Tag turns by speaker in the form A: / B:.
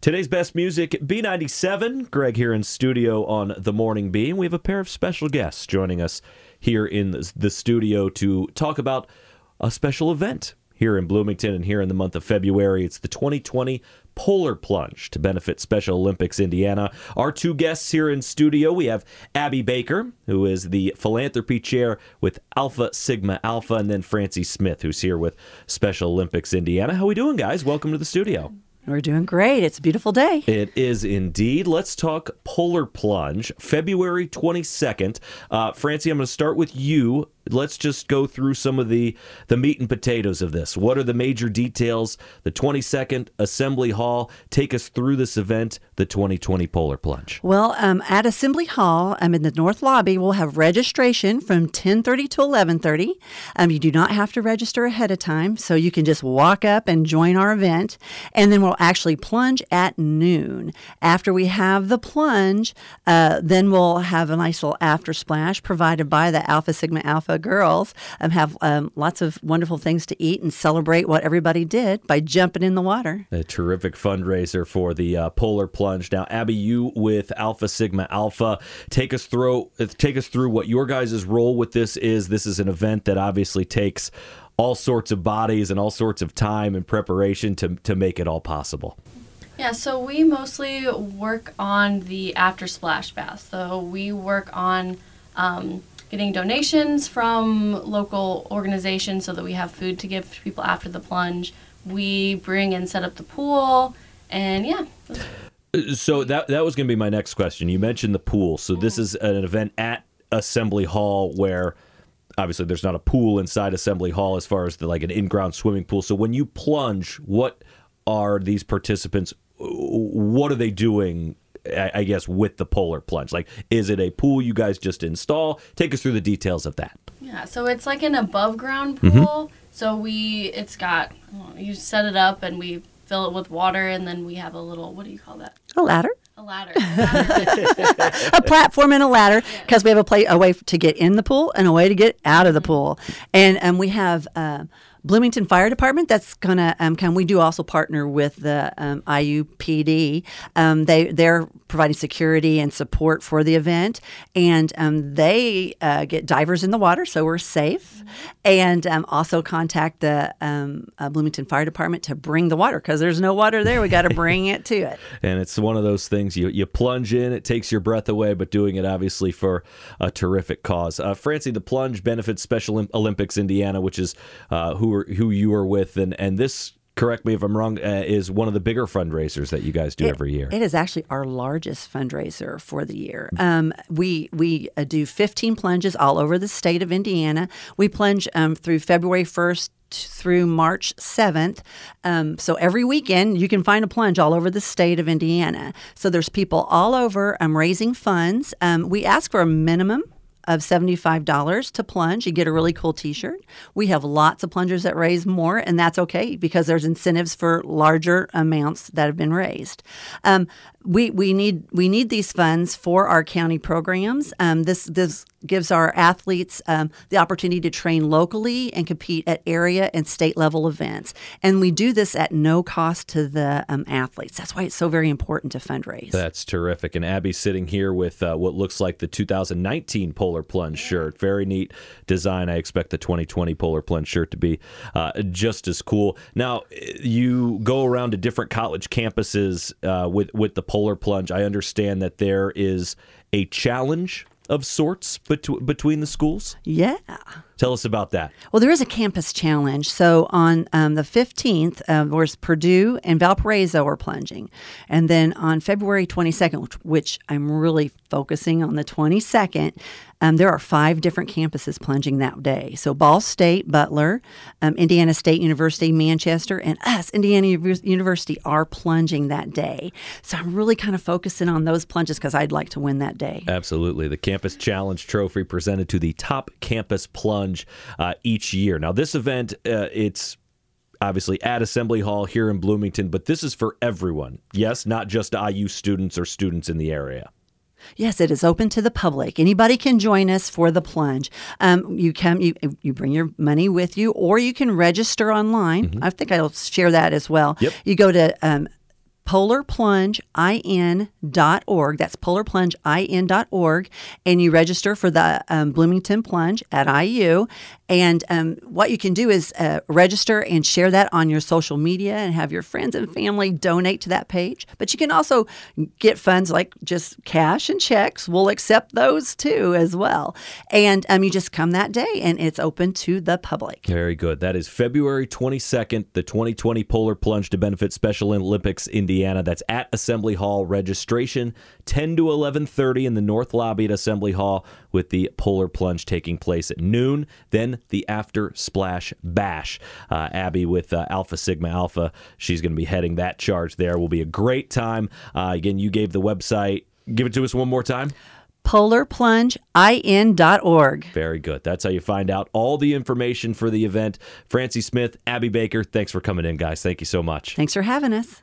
A: Today's best music, B97. Greg here in studio on The Morning Bee. We have a pair of special guests joining us here in the studio to talk about a special event here in Bloomington and here in the month of February. It's the 2020 Polar Plunge to benefit Special Olympics Indiana. Our two guests here in studio, we have Abby Baker, who is the philanthropy chair with Alpha Sigma Alpha, and then Francie Smith, who's here with Special Olympics Indiana. How we doing, guys? Welcome to the studio.
B: We're doing great. It's a beautiful day.
A: It is indeed. Let's talk Polar Plunge, February 22nd. Uh, Francie, I'm going to start with you let's just go through some of the the meat and potatoes of this. What are the major details? The 22nd Assembly Hall. Take us through this event, the 2020 Polar Plunge.
B: Well, um, at Assembly Hall, I'm um, in the North Lobby. We'll have registration from 10:30 to 11:30. Um, you do not have to register ahead of time, so you can just walk up and join our event, and then we'll actually plunge at noon. After we have the plunge, uh, then we'll have a nice little after splash provided by the Alpha Sigma Alpha girls um, have um, lots of wonderful things to eat and celebrate what everybody did by jumping in the water.
A: A terrific fundraiser for the uh, Polar Plunge. Now, Abby, you with Alpha Sigma Alpha, take us through take us through what your guys' role with this is. This is an event that obviously takes all sorts of bodies and all sorts of time and preparation to to make it all possible.
C: Yeah, so we mostly work on the after splash bash. So we work on um, getting donations from local organizations so that we have food to give to people after the plunge. We bring and set up the pool, and yeah.
A: So that that was going to be my next question. You mentioned the pool. So this is an event at Assembly Hall where obviously there's not a pool inside Assembly Hall as far as the, like an in-ground swimming pool. So when you plunge, what are these participants what are they doing I guess, with the polar plunge? Like, is it a pool you guys just install? Take us through the details of that.
C: Yeah, so it's like an above ground mm-hmm. pool. Mm-hmm. So we, it's got, you set it up and we fill it with water, and then we have a little, what do you call that?
B: A ladder.
C: A ladder.
B: a platform and a ladder because yeah. we have a, play, a way to get in the pool and a way to get out of the mm-hmm. pool. And um, we have. Uh, Bloomington Fire Department. That's gonna um, come. We do also partner with the um, IUPD. Um, they they're providing security and support for the event, and um, they uh, get divers in the water, so we're safe. Mm-hmm. And um, also contact the um, uh, Bloomington Fire Department to bring the water because there's no water there. We got to bring it to it.
A: And it's one of those things you you plunge in, it takes your breath away, but doing it obviously for a terrific cause. Uh, Francie, the plunge benefits Special Olympics Indiana, which is uh, who are, who you are with, and and this correct me if I'm wrong, uh, is one of the bigger fundraisers that you guys do
B: it,
A: every year.
B: It is actually our largest fundraiser for the year. Um, we we uh, do 15 plunges all over the state of Indiana. We plunge um, through February 1st through March 7th. Um, so every weekend you can find a plunge all over the state of Indiana. So there's people all over um, raising funds. Um, we ask for a minimum of $75 to plunge. You get a really cool t shirt. We have lots of plungers that raise more, and that's okay because there's incentives for larger amounts that have been raised. Um, we, we need we need these funds for our county programs. Um, this this gives our athletes um, the opportunity to train locally and compete at area and state level events. And we do this at no cost to the um, athletes. That's why it's so very important to fundraise.
A: That's terrific. And Abby's sitting here with uh, what looks like the 2019 Polar Plunge shirt. Very neat design. I expect the 2020 Polar Plunge shirt to be uh, just as cool. Now, you go around to different college campuses uh, with with the Polar Plunge. I understand that there is a challenge of sorts bet- between the schools?
B: Yeah.
A: Tell us about that.
B: Well, there is a campus challenge. So on um, the 15th, uh, whereas Purdue and Valparaiso are plunging. And then on February 22nd, which, which I'm really focusing on the 22nd, um, there are five different campuses plunging that day. So Ball State, Butler, um, Indiana State University, Manchester, and us, Indiana University, are plunging that day. So I'm really kind of focusing on those plunges because I'd like to win that day.
A: Absolutely. The Campus Challenge Trophy presented to the top campus plunge uh, each year. Now, this event, uh, it's obviously at Assembly Hall here in Bloomington, but this is for everyone. Yes, not just IU students or students in the area.
B: Yes, it is open to the public. Anybody can join us for the plunge. Um, you can you, you bring your money with you, or you can register online. Mm-hmm. I think I'll share that as well.
A: Yep.
B: You go to um, polarplungein.org. That's polarplungein.org. And you register for the um, Bloomington Plunge at IU. And um, what you can do is uh, register and share that on your social media and have your friends and family donate to that page. But you can also get funds like just cash and checks. We'll accept those too as well. And um, you just come that day and it's open to the public.
A: Very good. That is February 22nd, the 2020 Polar Plunge to benefit Special Olympics Indiana. That's at Assembly Hall. Registration 10 to 11:30 in the North Lobby at Assembly Hall with the Polar Plunge taking place at noon. Then the After Splash Bash. Uh, Abby with uh, Alpha Sigma Alpha, she's going to be heading that charge there. Will be a great time. Uh, again, you gave the website. Give it to us one more time
B: polarplungein.org.
A: Very good. That's how you find out all the information for the event. Francie Smith, Abby Baker, thanks for coming in, guys. Thank you so much.
B: Thanks for having us.